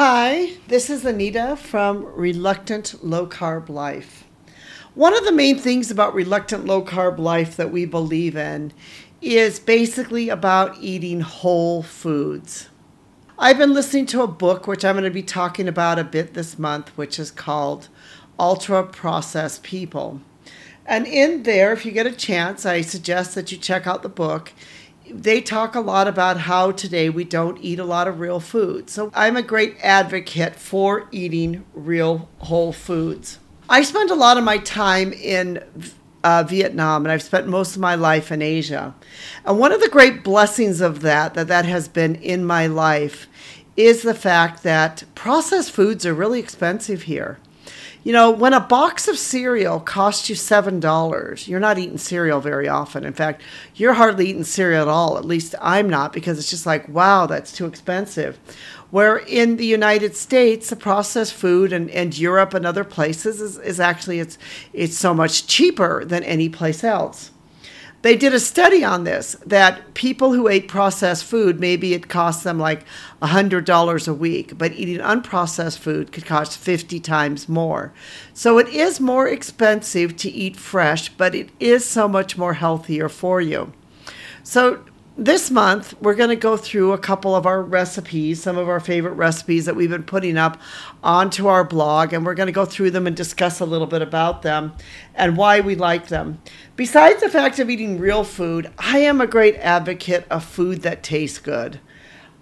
Hi, this is Anita from Reluctant Low Carb Life. One of the main things about Reluctant Low Carb Life that we believe in is basically about eating whole foods. I've been listening to a book which I'm going to be talking about a bit this month, which is called Ultra Processed People. And in there, if you get a chance, I suggest that you check out the book. They talk a lot about how today we don't eat a lot of real food. So I'm a great advocate for eating real whole foods. I spend a lot of my time in uh, Vietnam, and I've spent most of my life in Asia. And one of the great blessings of that, that that has been in my life, is the fact that processed foods are really expensive here. You know, when a box of cereal costs you $7, you're not eating cereal very often. In fact, you're hardly eating cereal at all. At least I'm not because it's just like, wow, that's too expensive. Where in the United States, the processed food and, and Europe and other places is, is actually it's it's so much cheaper than any place else. They did a study on this that people who ate processed food, maybe it cost them like $100 a week, but eating unprocessed food could cost 50 times more. So it is more expensive to eat fresh, but it is so much more healthier for you. So this month, we're going to go through a couple of our recipes, some of our favorite recipes that we've been putting up onto our blog, and we're going to go through them and discuss a little bit about them and why we like them. Besides the fact of eating real food, I am a great advocate of food that tastes good.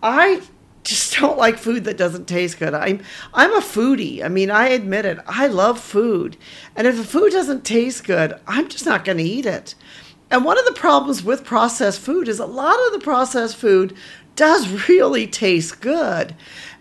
I just don't like food that doesn't taste good. I'm I'm a foodie. I mean, I admit it. I love food. And if the food doesn't taste good, I'm just not going to eat it. And one of the problems with processed food is a lot of the processed food does really taste good.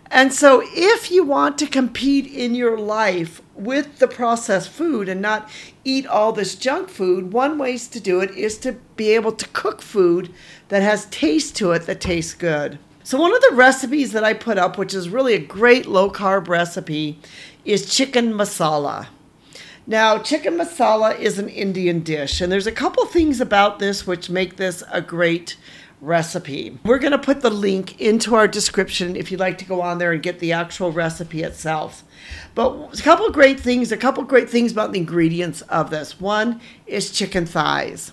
And so, if you want to compete in your life with the processed food and not eat all this junk food, one way to do it is to be able to cook food that has taste to it that tastes good. So, one of the recipes that I put up, which is really a great low carb recipe, is chicken masala. Now, chicken masala is an Indian dish, and there's a couple things about this which make this a great recipe. We're going to put the link into our description if you'd like to go on there and get the actual recipe itself. But a couple great things, a couple great things about the ingredients of this. One is chicken thighs.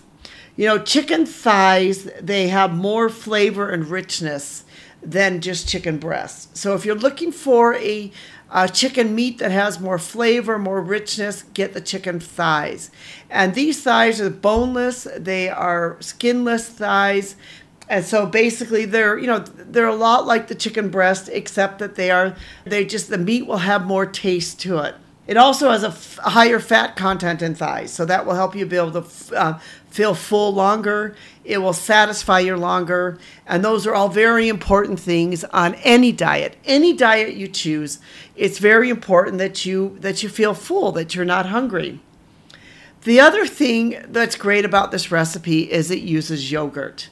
You know, chicken thighs, they have more flavor and richness than just chicken breasts. So if you're looking for a uh, chicken meat that has more flavor, more richness, get the chicken thighs. And these thighs are boneless, they are skinless thighs. And so basically they're, you know, they're a lot like the chicken breast except that they are they just the meat will have more taste to it. It also has a, f- a higher fat content in thighs, so that will help you be able to f- uh, feel full longer. It will satisfy you longer, and those are all very important things on any diet. Any diet you choose, it's very important that you that you feel full, that you're not hungry. The other thing that's great about this recipe is it uses yogurt.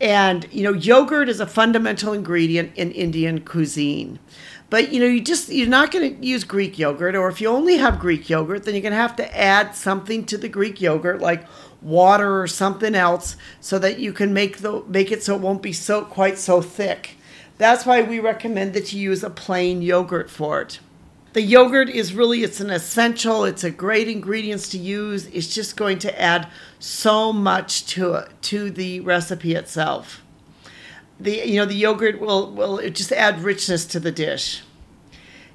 And you know, yogurt is a fundamental ingredient in Indian cuisine. But you know, you just you're not going to use Greek yogurt, or if you only have Greek yogurt, then you're going to have to add something to the Greek yogurt, like water or something else, so that you can make the make it so it won't be so quite so thick. That's why we recommend that you use a plain yogurt for it. The yogurt is really it's an essential, it's a great ingredients to use. It's just going to add so much to to the recipe itself the you know the yogurt will will just add richness to the dish.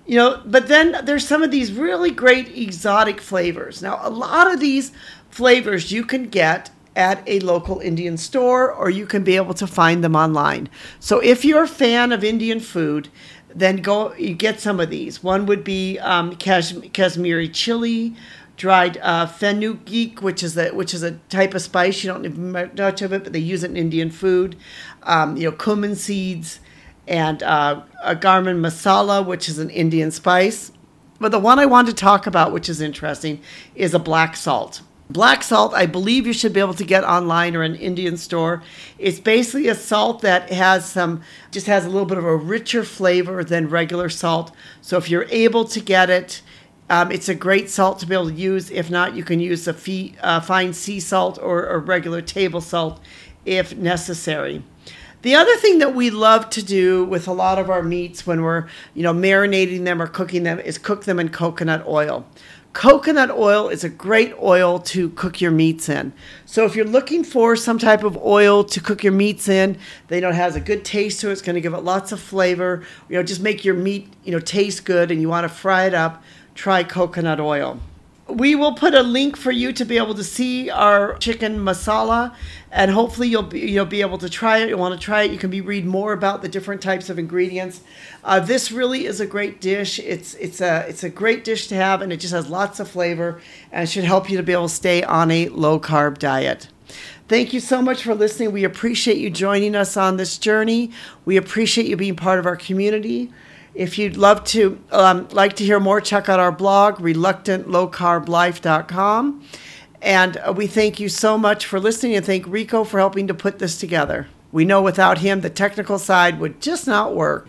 You know but then there's some of these really great exotic flavors. Now a lot of these flavors you can get at a local indian store or you can be able to find them online. So if you're a fan of indian food then go you get some of these. One would be um, kashmiri chili dried uh, fenugreek, which is a which is a type of spice. You don't need much of it, but they use it in Indian food. Um, you know, cumin seeds and uh, a garam masala, which is an Indian spice. But the one I want to talk about, which is interesting, is a black salt. Black salt, I believe you should be able to get online or an Indian store. It's basically a salt that has some, just has a little bit of a richer flavor than regular salt. So if you're able to get it, um, it's a great salt to be able to use. If not, you can use a fee, uh, fine sea salt or, or regular table salt if necessary. The other thing that we love to do with a lot of our meats when we're, you know, marinating them or cooking them is cook them in coconut oil. Coconut oil is a great oil to cook your meats in. So if you're looking for some type of oil to cook your meats in, they know it has a good taste to it. It's going to give it lots of flavor. You know, just make your meat, you know, taste good and you want to fry it up, try coconut oil we will put a link for you to be able to see our chicken masala and hopefully you'll be, you'll be able to try it you want to try it you can be read more about the different types of ingredients uh, this really is a great dish it's it's a it's a great dish to have and it just has lots of flavor and should help you to be able to stay on a low carb diet Thank you so much for listening. We appreciate you joining us on this journey. We appreciate you being part of our community. If you'd love to um, like to hear more, check out our blog, reluctantlowcarblife.com. And uh, we thank you so much for listening and thank Rico for helping to put this together. We know without him, the technical side would just not work.